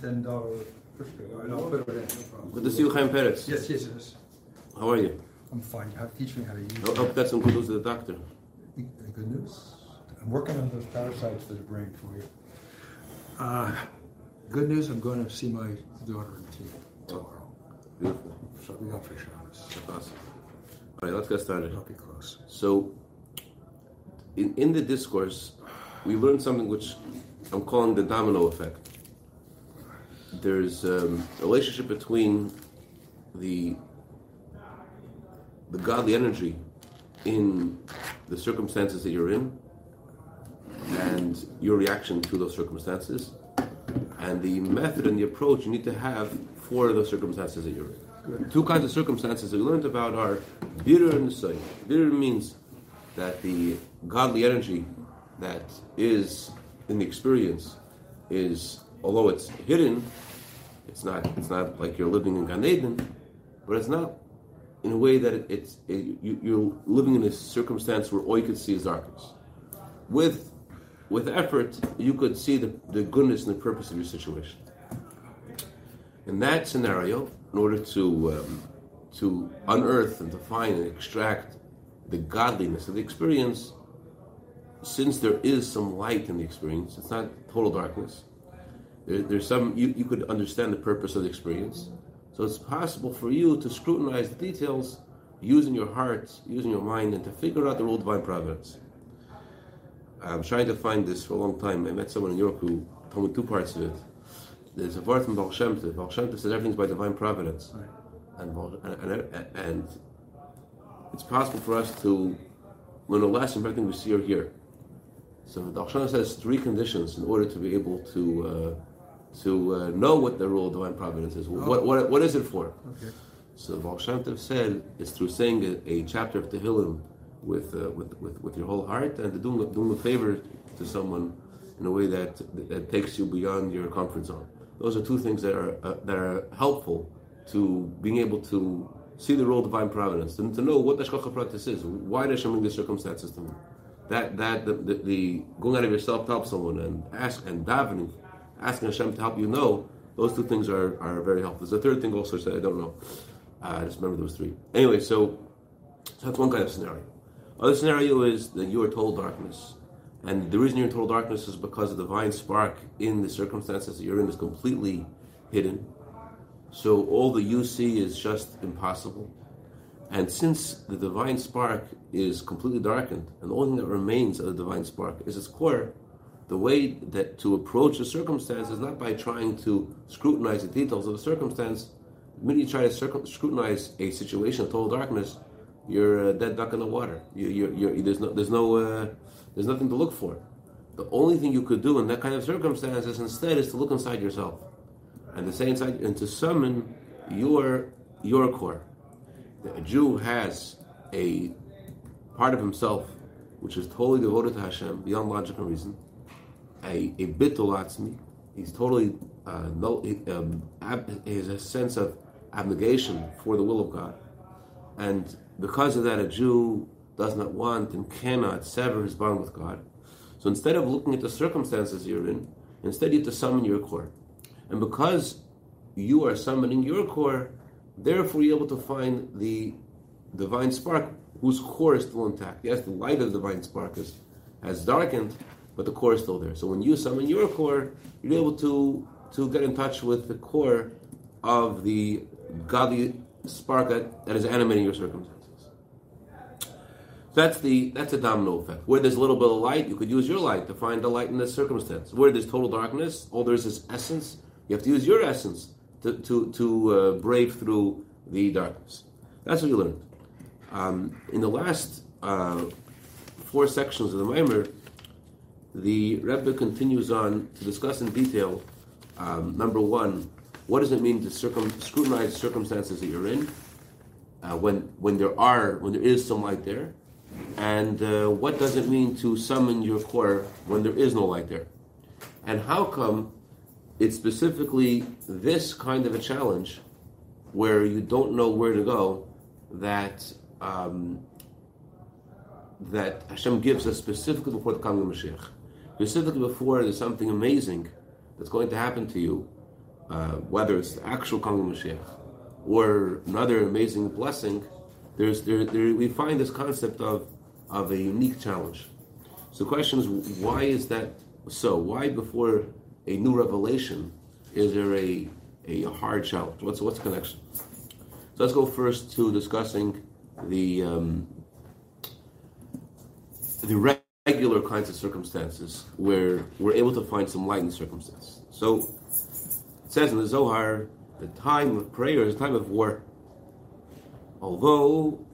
ten dollar and I'll put it in. No problem. Good to see you, Chaim Peretz. Yes, yes, yes. How are you? I'm fine. You have to teach me how to use I hope you got some good news to the doctor. The good news. I'm working on those parasites for the brain for you. Uh, good news. I'm going to see my daughter in tea tomorrow. Beautiful. So we got for Shabbos. Awesome. All right, let's get started. I'll be close. So, in, in the discourse, we learned something which I'm calling the domino effect. There's um, a relationship between the the godly energy in the circumstances that you're in and your reaction to those circumstances and the method and the approach you need to have for those circumstances that you're in. Two kinds of circumstances that we learned about are bitter and soy. Bitter means that the godly energy that is in the experience is, although it's hidden, it's not. It's not like you're living in Gan Eden, but it's not in a way that it, it's it, you, you're living in a circumstance where all you could see is darkness. With with effort, you could see the, the goodness and the purpose of your situation. In that scenario, in order to um, to unearth and to find and extract the godliness of the experience, since there is some light in the experience, it's not total darkness. There, there's some you, you could understand the purpose of the experience. So it's possible for you to scrutinize the details using your heart, using your mind, and to figure out the rule of divine providence. I'm trying to find this for a long time. I met someone in New York who told me two parts of it. There's a part from Baal Shem Tov. Baal Shem Tov says everything's by divine providence. And, and, and, and it's possible for us to learn a lesson from everything we see or hear. So Baal Shem says three conditions in order to be able to uh, to uh, know what the rule of divine providence is. What, what, what is it for? Okay. So Baal Shem Tov said it's through saying a, a chapter of Tehillim with, uh, with, with, with your whole heart and doing, doing a favor to someone in a way that, that takes you beyond your comfort zone. Those are two things that are, uh, that are helpful to being able to see the role of divine providence, and to know what the Hashgacha Pratis is. Why does Hashem bring these circumstances to me? That, that the, the, the going out of yourself to help someone and ask and davening, asking Hashem to help you know, those two things are, are very helpful. There's a third thing also said, I don't know. Uh, I just remember those three. Anyway, so, so that's one kind of scenario. Other scenario is that you are total darkness. And the reason you're in total darkness is because the divine spark in the circumstances that you're in is completely hidden. So all that you see is just impossible. And since the divine spark is completely darkened, and the only thing that remains of the divine spark is its core, the way that to approach a circumstance is not by trying to scrutinize the details of a circumstance. The minute you try to circum- scrutinize a situation of total darkness, you're a dead duck in the water. You, you're, you're, there's no, there's no, uh, there's nothing to look for. The only thing you could do in that kind of circumstances instead is to look inside yourself, and to say inside and to summon your your core. A Jew has a part of himself which is totally devoted to Hashem beyond logic and reason. A a atzmi. He's totally uh, no. Um, ab, he has a sense of abnegation for the will of God, and because of that, a Jew does not want and cannot sever his bond with God. So instead of looking at the circumstances you're in, instead you have to summon your core. And because you are summoning your core, therefore you're able to find the divine spark whose core is still intact. Yes, the light of the divine spark is, has darkened, but the core is still there. So when you summon your core, you're able to, to get in touch with the core of the godly spark that, that is animating your circumstances. That's the that's a domino effect. Where there's a little bit of light, you could use your light to find the light in the circumstance. Where there's total darkness, all there is is essence. You have to use your essence to to, to uh, brave through the darkness. That's what you learned. Um, in the last uh, four sections of the Maimer, the Rebbe continues on to discuss in detail. Um, number one, what does it mean to circum- scrutinize circumstances that you're in uh, when when there are when there is some light there? And uh, what does it mean to summon your core when there is no light there? And how come it's specifically this kind of a challenge where you don't know where to go that um, that Hashem gives us specifically before the coming of Mashiach? Specifically before there's something amazing that's going to happen to you uh, whether it's the actual coming Mashiach or another amazing blessing, there's there, there, we find this concept of of a unique challenge. So the question is, why is that so? Why before a new revelation is there a a hard challenge? What's what's the connection? So let's go first to discussing the um, the kinds of circumstances where we're able to find some light in circumstance. So it says in the Zohar, the time of prayer is time of war. Although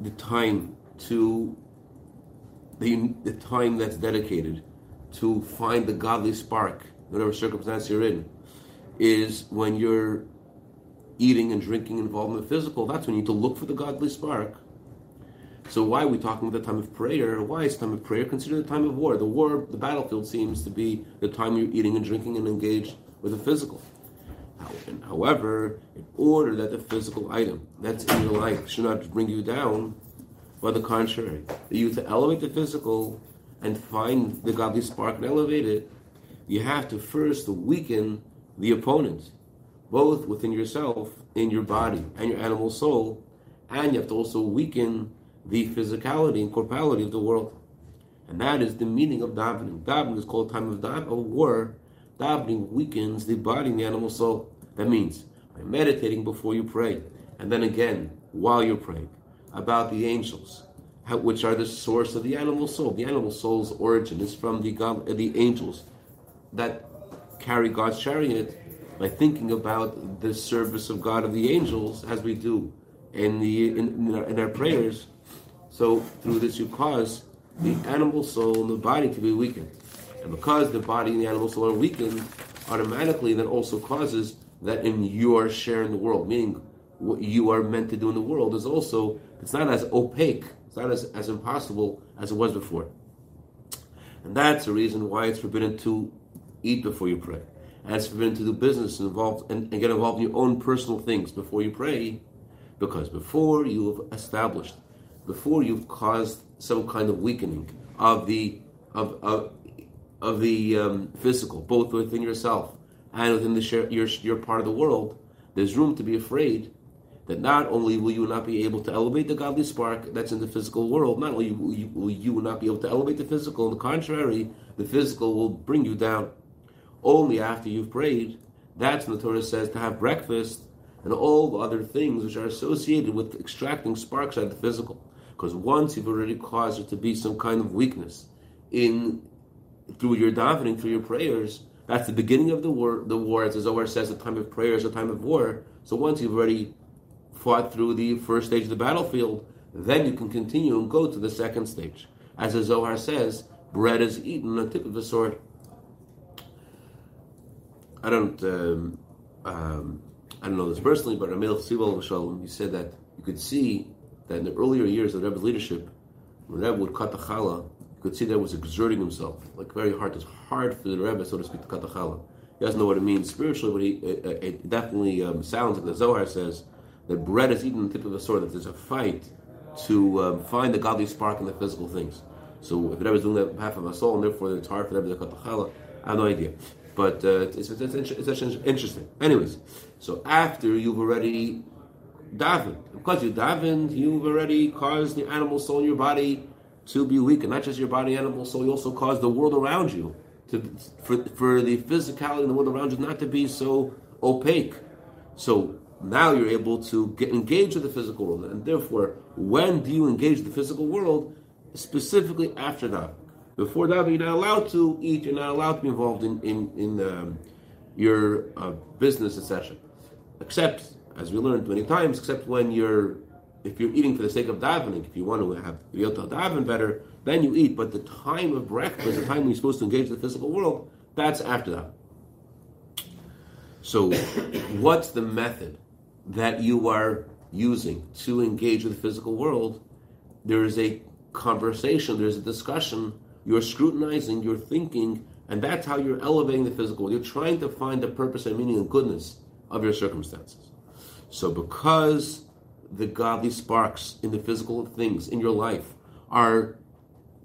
the time to the, the time that's dedicated to find the godly spark, whatever circumstance you're in, is when you're eating and drinking involved in the physical. That's when you need to look for the godly spark. So why are we talking about the time of prayer? Why is time of prayer considered the time of war? The war, the battlefield seems to be the time you're eating and drinking and engaged with the physical. However, in order that the physical item that's in your life should not bring you down, but the contrary, that you to elevate the physical and find the godly spark and elevate it, you have to first weaken the opponent, both within yourself, in your body, and your animal soul, and you have to also weaken the physicality and corporality of the world. And that is the meaning of davening. Davening is called time of, of war. Davening weakens the body and the animal soul. That means by meditating before you pray, and then again while you're praying, about the angels, which are the source of the animal soul. The animal soul's origin is from the God, uh, the angels that carry God's chariot. By thinking about the service of God of the angels, as we do in the in, in, our, in our prayers, so through this you cause the animal soul and the body to be weakened. And because the body and the animal soul are weakened, automatically that also causes that in your share in the world, meaning what you are meant to do in the world is also, it's not as opaque, it's not as, as impossible as it was before. And that's the reason why it's forbidden to eat before you pray. And it's forbidden to do business involved and, and get involved in your own personal things before you pray, because before you have established, before you've caused some kind of weakening of the of of, of the um, physical, both within yourself and within the share, your your part of the world, there's room to be afraid that not only will you not be able to elevate the godly spark that's in the physical world, not only will you, will you not be able to elevate the physical, on the contrary, the physical will bring you down. Only after you've prayed, that's when the Torah says to have breakfast and all the other things which are associated with extracting sparks out of the physical. Because once you've already caused there to be some kind of weakness in through your davening, through your prayers, that's the beginning of the war. The war, as the Zohar says, the time of prayer is a time of war. So once you've already fought through the first stage of the battlefield, then you can continue and go to the second stage. As the Zohar says, bread is eaten on the tip of the sword. I don't, um, um, I don't know this personally, but Ramil Sibel Shalom, he said that you could see that in the earlier years of Rebbe's leadership, when Rebbe would cut the challah, you could see that was exerting himself, like very hard. It's hard for the Rebbe, so to speak, to cut the challah. He doesn't know what it means spiritually, but he, it, it definitely um, sounds like the Zohar says that bread is eaten the tip of the sword, that there's a fight to um, find the godly spark in the physical things. So if Rebbe is doing that on behalf of a soul, and therefore it's hard for Rebbe to cut the challah, I have no idea. But uh, it's, it's, it's, it's, interesting. Anyways, so after you've already davened, because you davened, you've already caused the animal soul in your body to be weakened. Not just your body, animal soul, you also cause the world around you to for, for the physicality in the world around you not to be so opaque. So now you're able to get engaged with the physical world, and therefore, when do you engage the physical world? Specifically after that. Before that, you're not allowed to eat. You're not allowed to be involved in in, in um, your uh, business, etc. Except, as we learned many times, except when you're if you're eating for the sake of davening, if you want to have be to daven better, then you eat. But the time of breakfast, the time when you're supposed to engage the physical world, that's after that. So, what's the method that you are using to engage with the physical world? There is a conversation, there's a discussion, you're scrutinizing, you're thinking, and that's how you're elevating the physical world. You're trying to find the purpose and meaning and goodness of your circumstances. So, because the godly sparks in the physical things in your life are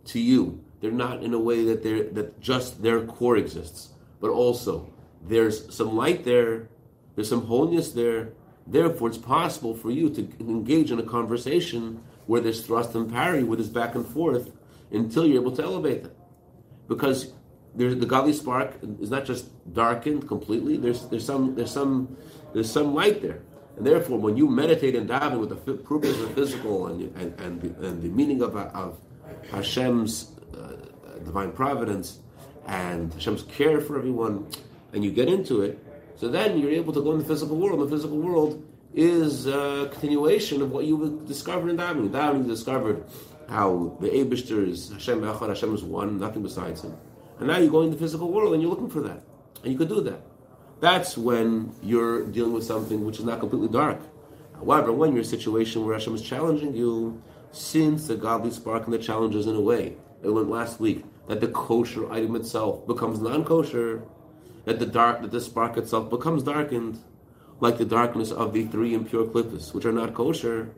to you. They're not in a way that they're that just their core exists, but also there's some light there, there's some holiness there. Therefore, it's possible for you to engage in a conversation where there's thrust and parry, where there's back and forth, until you're able to elevate them. Because there's, the godly spark is not just darkened completely. There's there's some there's some there's some light there, and therefore, when you meditate and daven with the purpose of the physical and and and the, and the meaning of of Hashem's uh, divine providence and Hashem's care for everyone, and you get into it, so then you're able to go in the physical world. The physical world is a continuation of what you discovered in davening. Davening discovered how the Abishter is Hashem Echad, Hashem is one, nothing besides Him. And now you go in the physical world and you're looking for that. And you could do that. That's when you're dealing with something which is not completely dark. However, when you're in a situation where Hashem is challenging you, since the godly spark and the challenges in a way, it went last week that the kosher item itself becomes non-kosher, that the dark, that the spark itself becomes darkened, like the darkness of the three impure klipos, which are not kosher,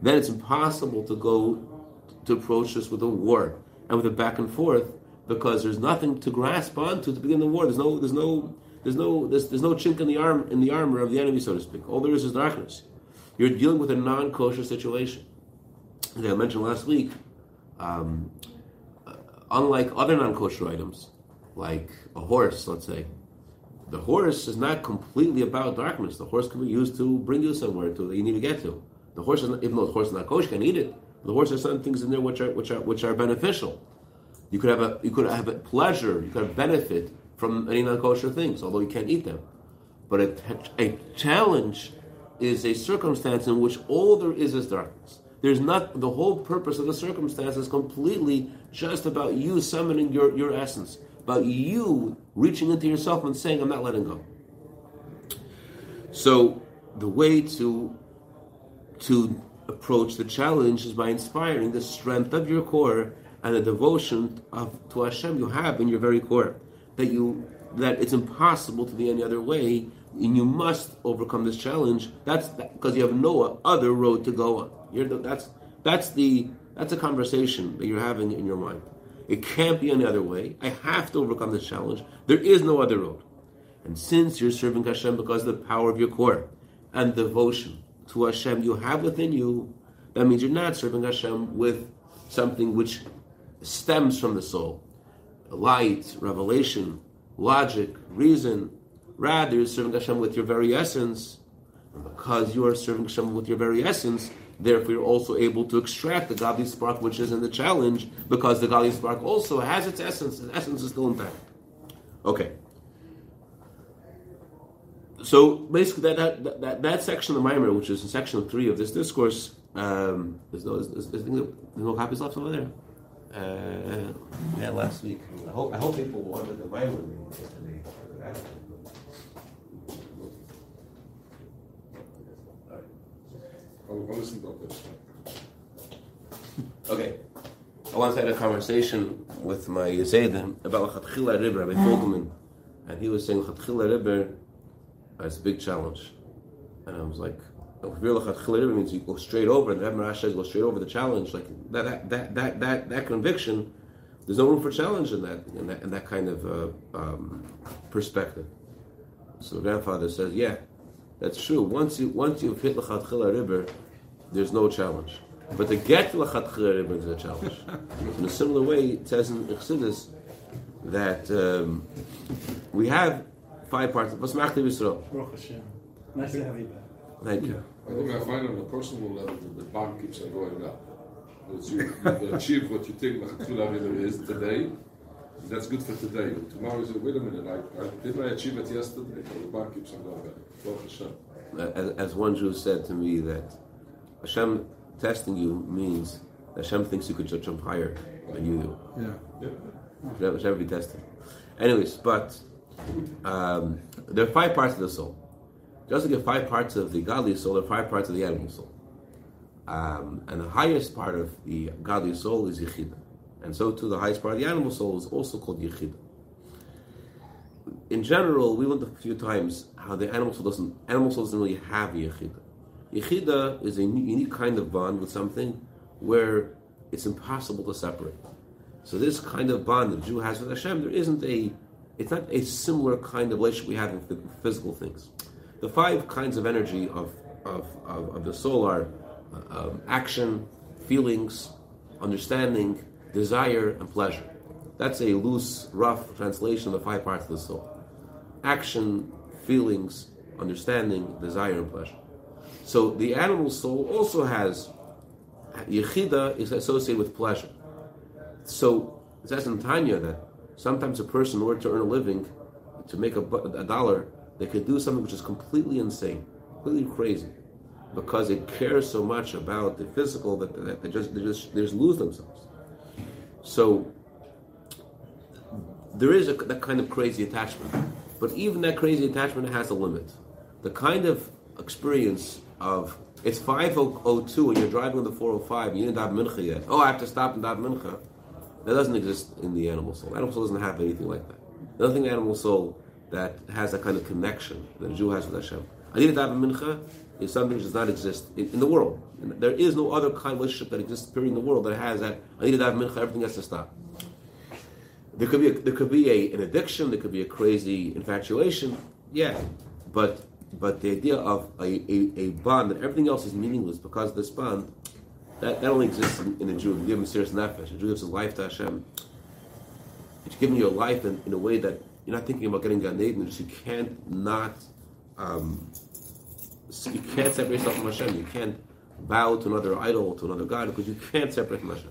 then it's impossible to go to approach this with a war and with a back and forth because there's nothing to grasp onto to begin the war. There's no, there's no, there's no, there's, there's no chink in the arm in the armor of the enemy, so to speak. All there is is darkness. You're dealing with a non-kosher situation. As I mentioned last week, um, uh, unlike other non-kosher items, like a horse, let's say, the horse is not completely about darkness. The horse can be used to bring you somewhere to that you need to get to. The horse is not, even though the horse is not kosher, can eat it. The horse has some things in there which are which are which are beneficial. You could have a you could have a pleasure, you could have benefit from any non-kosher things, although you can't eat them. But a, a challenge is a circumstance in which all there is is darkness. There's not the whole purpose of the circumstance is completely just about you summoning your, your essence, about you reaching into yourself and saying, I'm not letting go. So the way to to approach the challenge is by inspiring the strength of your core and the devotion of, to Hashem you have in your very core, that you that it's impossible to be any other way, and you must overcome this challenge. That's because you have no other road to go on. You're the, that's that's the that's a conversation that you're having in your mind. It can't be any other way. I have to overcome this challenge. There is no other road. And since you're serving Hashem because of the power of your core and devotion to Hashem you have within you, that means you're not serving Hashem with something which stems from the soul. Light, revelation, logic, reason. Rather, you're serving Hashem with your very essence. And because you are serving Hashem with your very essence, therefore you're also able to extract the godly spark which is in the challenge, because the godly spark also has its essence. Its essence is still intact. Okay. So basically, that that, that, that section of the which is in section three of this discourse, um, there's no there's, there's no copies left over there. Uh, yeah, last week. I hope I hope people wanted to buy with me Okay. I once had a conversation with my Yezaidim about Chatchila Ribber, Rabbi Fogelman, and he was saying Chatchila Ribber is a big challenge. And I was like, means you go straight over, and the Rebbe says go straight over the challenge. Like that, that, that, that, that that conviction, there's no room for challenge in that, in that, in that kind of uh, um, perspective. So the grandfather says, yeah, that's true. Once you once you've hit l'chatchila ariber, there's no challenge. But to get to l'chatchila ariber is a challenge. in a similar way, it says in Chassidus that um, we have five parts. Basmachli Yisrael. Nice to have you back. Thank you. I think I find on a personal level that the bar keeps on going up. That you, you achieve what you think Lachatula is today, that's good for today. But tomorrow you say, wait a minute, I, I, didn't I achieve it yesterday? the bar keeps on going up. As, as one Jew said to me that Hashem testing you means that Hashem thinks you could jump higher than you do. Yeah. yeah. Hashem be tested. Anyways, but um, there are five parts of the soul. Just like the five parts of the godly soul, are five parts of the animal soul. Um, and the highest part of the godly soul is Yechida. And so too, the highest part of the animal soul is also called Yechida. In general, we went a few times how the animal soul doesn't, animal soul doesn't really have Yechida. Yechida is a unique kind of bond with something where it's impossible to separate. So this kind of bond that Jew has with Hashem, there isn't a it's not a similar kind of relationship we have with physical things. The five kinds of energy of, of, of, of the soul are uh, um, action, feelings, understanding, desire, and pleasure. That's a loose, rough translation of the five parts of the soul action, feelings, understanding, desire, and pleasure. So the animal soul also has Yechida is associated with pleasure. So it says in Tanya that sometimes a person, in order to earn a living, to make a, a dollar, they could do something which is completely insane, completely crazy, because they care so much about the physical that, they just they just they just lose themselves. So there is a, that kind of crazy attachment, but even that crazy attachment has a limit. The kind of experience of it's 502 and you're driving on the 405, you didn't have mincha yet. Oh, I have to stop and have mincha. That doesn't exist in the animal soul. Animal soul doesn't have anything like that. Nothing animal soul that has that kind of connection that a Jew has with Hashem. I need to have a mincha is something that does not exist in, in the world. And there is no other kind of relationship that exists period in the world that has that. I need to have mincha. Everything has to stop. There could be a, there could be a, an addiction. There could be a crazy infatuation. Yeah, but but the idea of a, a, a, bond that everything else is meaningless because of this bond, that, that only exists in, in a Jew. You give mesirus nefesh. A Jew gives his life to Hashem. It's giving your life in, in a way that you're not thinking about getting Gan Eden. You can't not, um, you can't separate yourself from Hashem. You can't bow to another idol, to another God, because you can't separate from Hashem.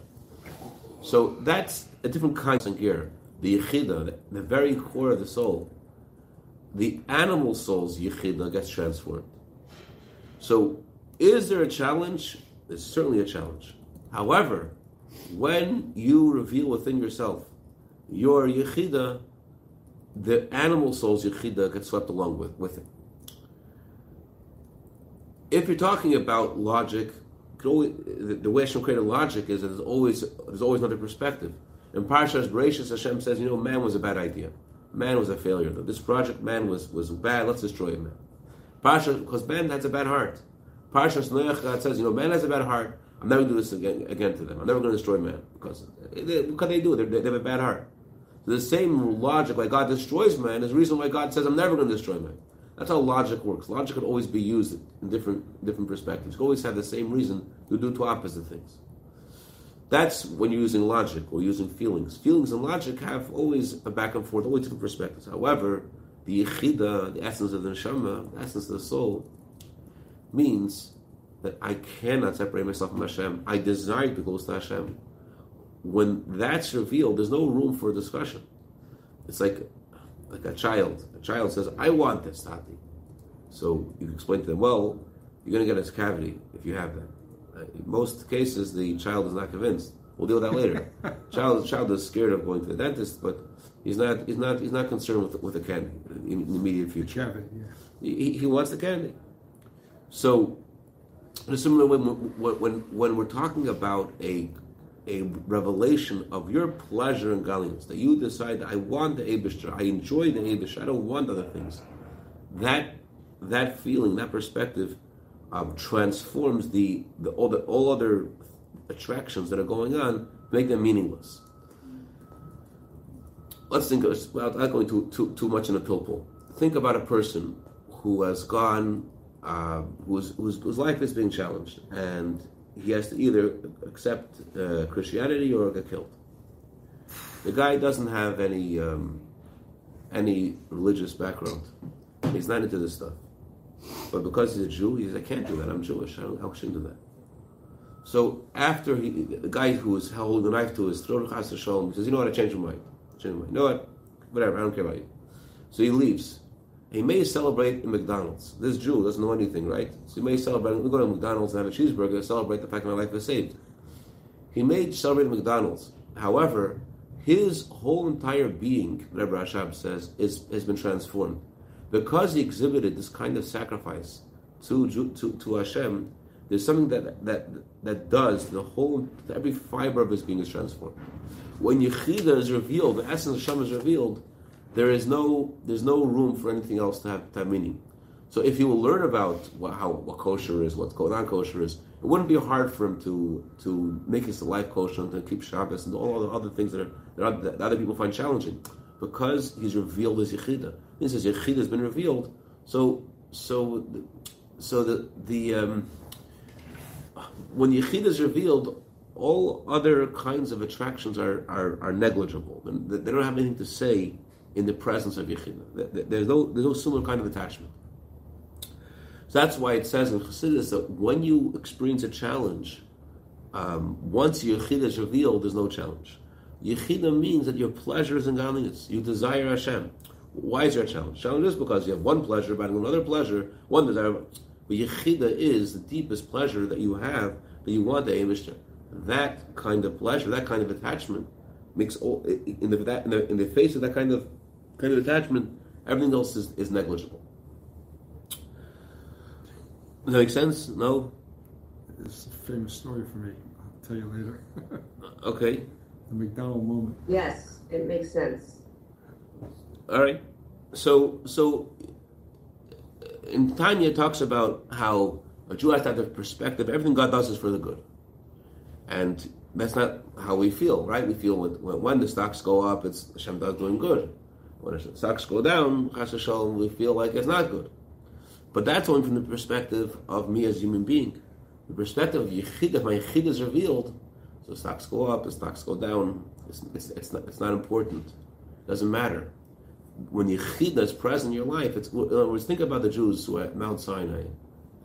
So that's a different kind of gear. The Yechida, the, the very core of the soul, the animal soul's Yechida gets transformed. So, is there a challenge? There's certainly a challenge. However, when you reveal within yourself your Yechida, the animal soul's Yechida gets swept along with, with it. If you're talking about logic, always, the, the way Hashem created logic is that there's always there's always another perspective. In Parshas Bereshis, Hashem says, you know, man was a bad idea. Man was a failure. This project, man was, was bad. Let's destroy him. Parsha, because man has a bad heart. Parshas Noach, God says, you know, man has a bad heart. I'm never going to do this again, again to them. I'm never going to destroy man because they, what can they do? They, they have a bad heart. The same logic, why God destroys man, is the reason why God says, "I'm never going to destroy man." That's how logic works. Logic can always be used in different different perspectives. You always have the same reason to do two opposite things. That's when you're using logic or using feelings. Feelings and logic have always a back and forth, always different perspectives. However, the yichida, the essence of the neshama, the essence of the soul, means that I cannot separate myself from Hashem. I desire to be close to Hashem. When that's revealed, there's no room for discussion. It's like like a child. A child says, "I want this, Tati." So you explain to them, "Well, you're going to get a cavity if you have that." in most cases, the child is not convinced. We'll deal with that later. child, child is scared of going to the dentist, but he's not, he's not, he's not concerned with, with the candy in, in the immediate future. Cavity, yeah. he, he wants the candy. So, in a similar way, when, when, when we're talking about a a revelation of your pleasure and godliness, that you decide, I want the Abishter, I enjoy the Abishter, I don't want other things. That that feeling, that perspective um, transforms the, the, all the all other attractions that are going on, make them meaningless. Let's think well, not going too, too, too much in a pilpul. Think about a person who has gone, uh, whose, whose, whose life is being challenged, and he has to either accept uh, Christianity or get killed. The guy doesn't have any um, any religious background. He's not into this stuff. But because he's a Jew, he says, I can't do that. I'm Jewish. I how can I do that? So after he, the guy who is holding the knife to his throat, he says, you know what, I changed my mind. Change my mind. You know what? Whatever, I don't care about you. So he leaves. He may celebrate in McDonald's. This Jew doesn't know anything, right? So he may celebrate, we go to McDonald's and have a cheeseburger, celebrate the fact that my life was saved. He may celebrate at McDonald's. However, his whole entire being, Rebbe Rashab says, is, has been transformed because he exhibited this kind of sacrifice to, to, to Hashem, there's something that, that, that does, the whole, every fiber of his being is transformed. When Yechida is revealed, the essence of Hashem is revealed, there is no, there's no room for anything else to have, to have meaning. So if he will learn about what, how, what kosher is, what's non kosher is, it wouldn't be hard for him to, to make his life kosher and to keep Shabbos and all the other things that, are, that other people find challenging. because he's revealed his Yechida. This is Yechida has been revealed. So, so, so the the um, when Yechida is revealed, all other kinds of attractions are, are, are negligible. They don't have anything to say in the presence of Yechida. There's no, there's no similar kind of attachment. So that's why it says in Chassidus that when you experience a challenge, um, once Yechida is revealed, there's no challenge. Yechida means that your pleasure is in godliness. You desire Hashem. Why is there a challenge? Challenge is because you have one pleasure, but another pleasure, one desire. But Yechida is the deepest pleasure that you have that you want the Abishter. That kind of pleasure, that kind of attachment, makes all in the, that, in the in the face of that kind of kind of attachment, everything else is, is negligible. Does that make sense? No? It's a famous story for me. I'll tell you later. Okay. the McDonald moment. Yes, it makes sense. All right. So, so in Tanya talks about how a Jew has to have the perspective everything God does is for the good, and that's not how we feel, right? We feel when, when the stocks go up, it's Hashem does doing good. When the stocks go down, we feel like it's not good. But that's only from the perspective of me as a human being. The perspective of Yechid, if my Yechid is revealed, so stocks go up, the stocks go down, it's, it's, it's, not, it's not important. It doesn't matter. When Yechid is present in your life, it's, in other words, think about the Jews who are at Mount Sinai.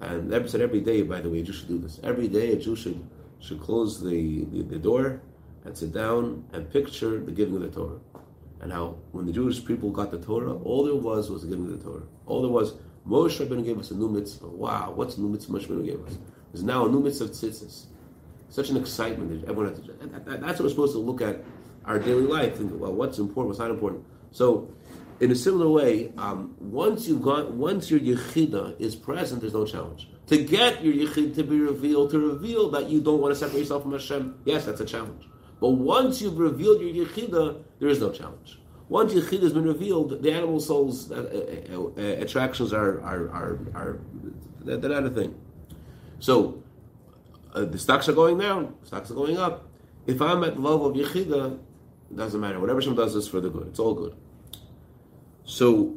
And every, said every day, by the way, a Jew should do this. Every day a Jew should, should close the, the, the door and sit down and picture the giving of the Torah and how when the Jewish people got the Torah, all there was was giving the Torah. All there was, Moshe Rabbeinu gave us a new mitzvah. Wow, what's a new mitzvah Moshe Rabbeinu gave us? There's now a new mitzvah of tzitzis. Such an excitement that everyone has to, that, that, that's what we're supposed to look at our daily life. Think, well, what's important, what's not important. So, in a similar way, um, once you've gone, once your yechida is present, there's no challenge. To get your yechid to be revealed, to reveal that you don't want to separate yourself from Hashem, yes, that's a challenge. But once you've revealed your Yechida, there is no challenge. Once Yechida has been revealed, the animal soul's uh, uh, uh, attractions are, are, are, are they're, thing. So, uh, the stocks are going down, stocks are going up. If I'm at the level of Yechida, it doesn't matter. Whatever Hashem does is for the good. It's all good. So,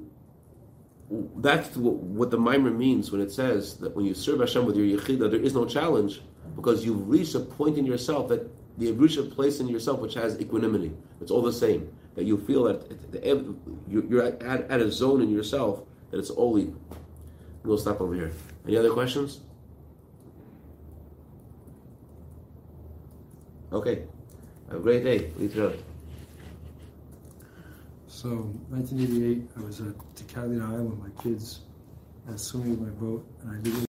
that's what the mimer means when it says that when you serve Hashem with your Yechida, there is no challenge because you've reached a point in yourself that the reach place in yourself which has equanimity. It's all the same. That you feel that you're at, a zone in yourself that it's all equal. We'll stop over here. Any other questions? Okay. Have a great day. So, 1988, I was at Catalina Island. with My kids were swimming in my boat, and I didn't.